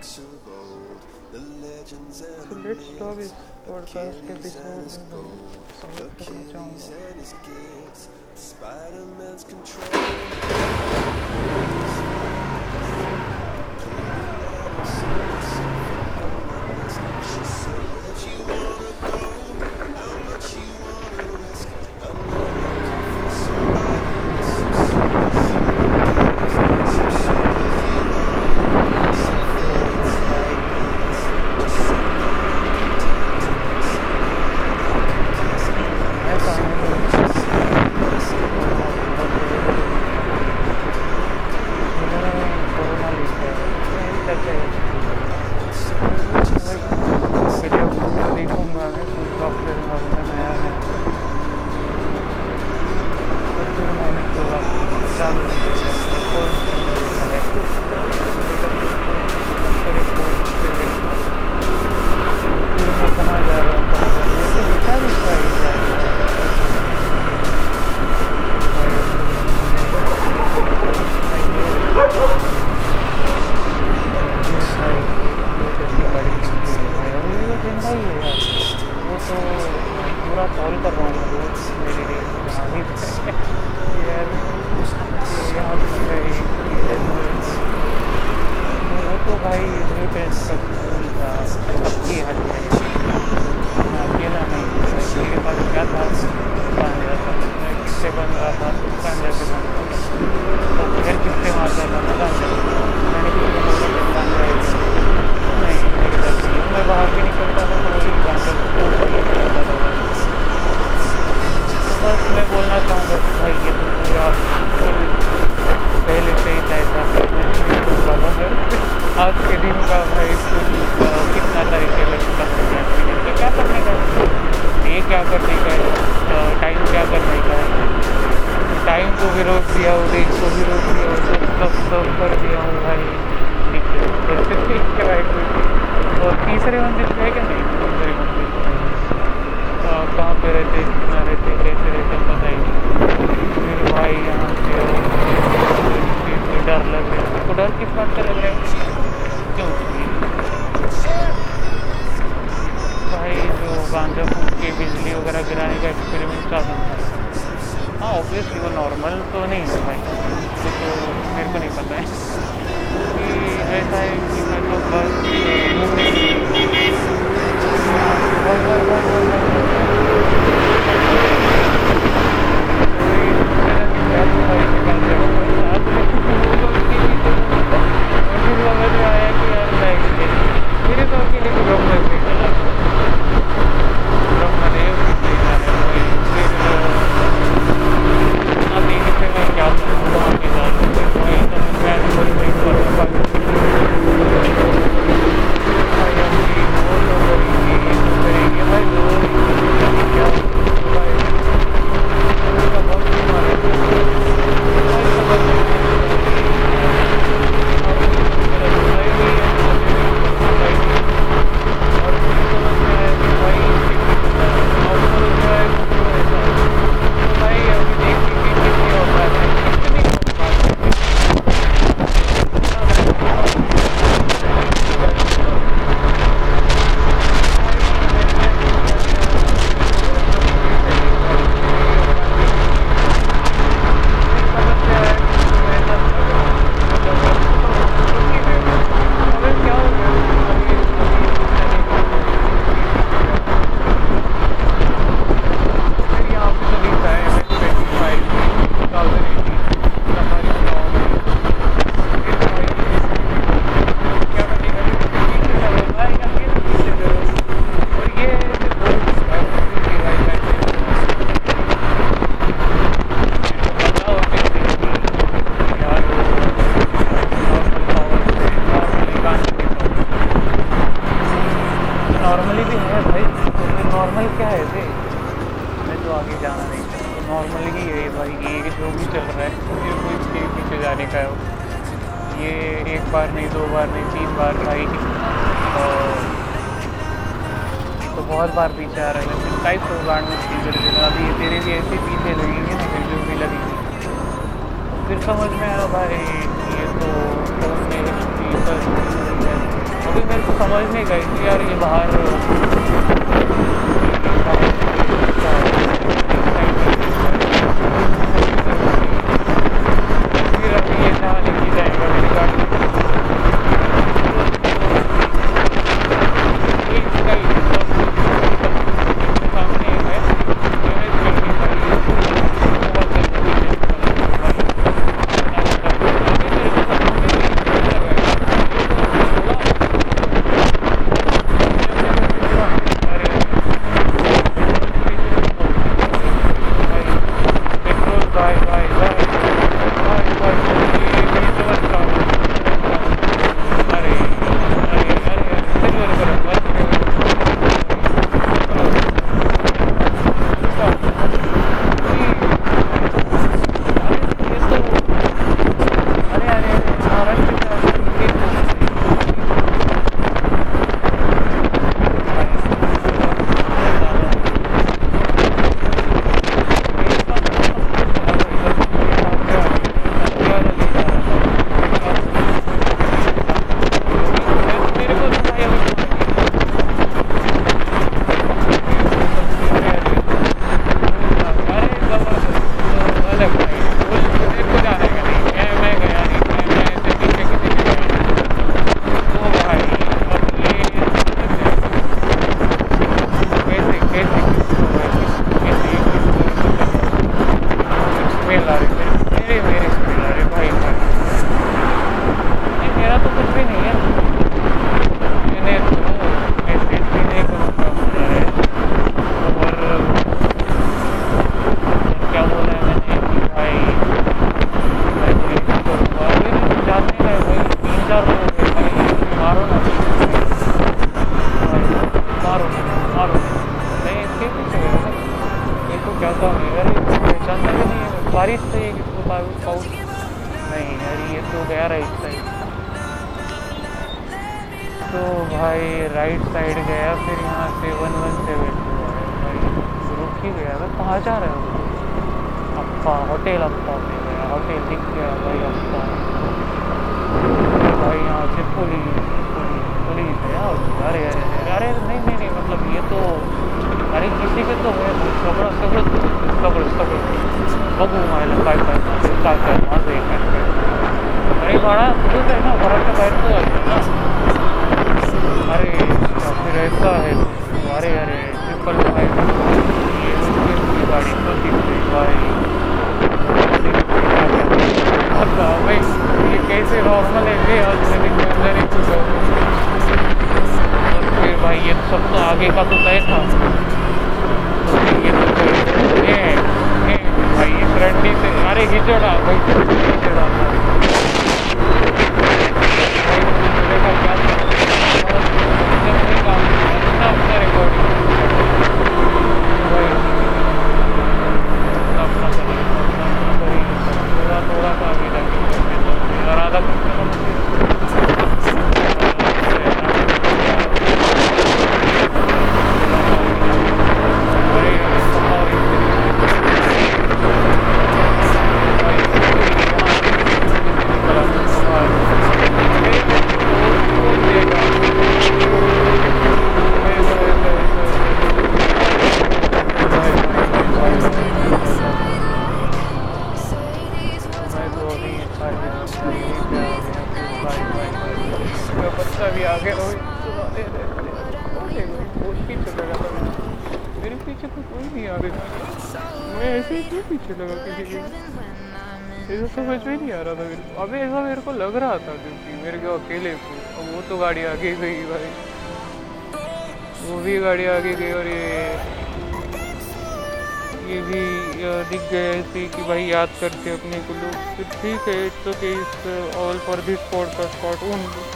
So let's stop this podcast episode. Submit करना चाहूँगा. तो भाई इधर पे सब ये हल है मैं अकेला नहीं मेरे पास क्या था? दुकान जा था, मैं किससे बन रहा था? दुकान जाके बन रहा था। तो फिर किससे मारता था? दुकान मैंने दुकान क्या करने का है? टाइम क्या करने का है? टाइम को भी रोक दिया देश को भी रोक दिया सब सब सब कर दिया हूँ भाई। है। और तीसरे मंदिर पे है क्या नहीं? तीसरे मंदिर कहाँ पे रहते कितना रहते नहीं है भाई। तो मेरे को नहीं पता है। कि ऐसा है कि मैं तो बस बार थी तो, भाई और तो बहुत बार पीछे आ रहे हैं। टाइप तो गाड़ में चीज़ें लेकिन अभी ये तेरे भी ऐसे पीछे लगेंगे ना फिर जो भी लगेंगे तो फिर समझ में आया भाई ये तो फ़ोन में अभी मेरे को समझ नहीं गई कि यार ये बाहर तो पहचानना भी नहीं है। बारिश से किसको पाउच पाउच नहीं यार ये तो गया राइट साइड तो भाई राइट साइड गया, फिर यहाँ से वन वन सेवन भाई, रुक ही गया। था कहाँ जा रहे हो? अप्पा होटल अप्पा में गया। होटल दिख गया भाई अप्पा। भाई यहाँ से पुलिस पुलिस है अरे अरे अरे नहीं नहीं नहीं मतलब ये तो अरे किसी के तो है सगळं सगळं बघू मला काय काय माझं काय काय माझं हे काय काय अरे बाळा तुझंच आहे ना घराच्या बाहेर तू आहे ना अरे फिर ऐसा है तो अरे अरे ट्रिपल फाइव ये गाड़ी तो दिख गई भाई अब भाई, ये कैसे नॉर्मल है? वे ही कुछ फिर भाई, ये सब तो आगे का तो तय था। तो ये तो ये ये, भाई रंडी से अरे खिचड़ा भाई घिचड़ा आगे मेरे पीछे तो कोई नहीं आ रहा। मैं ऐसे ही क्यों पीछे लगा किसी के ऐसा समझ में नहीं आ रहा था अबे ऐसा मेरे को लग रहा था क्योंकि मेरे को अकेले को अब वो तो गाड़ी आगे गई भाई वो भी गाड़ी आगे गई और ये ये भी दिख गए ऐसे कि भाई याद करके अपने को लोग ठीक है it's okay it's all for this podcast part only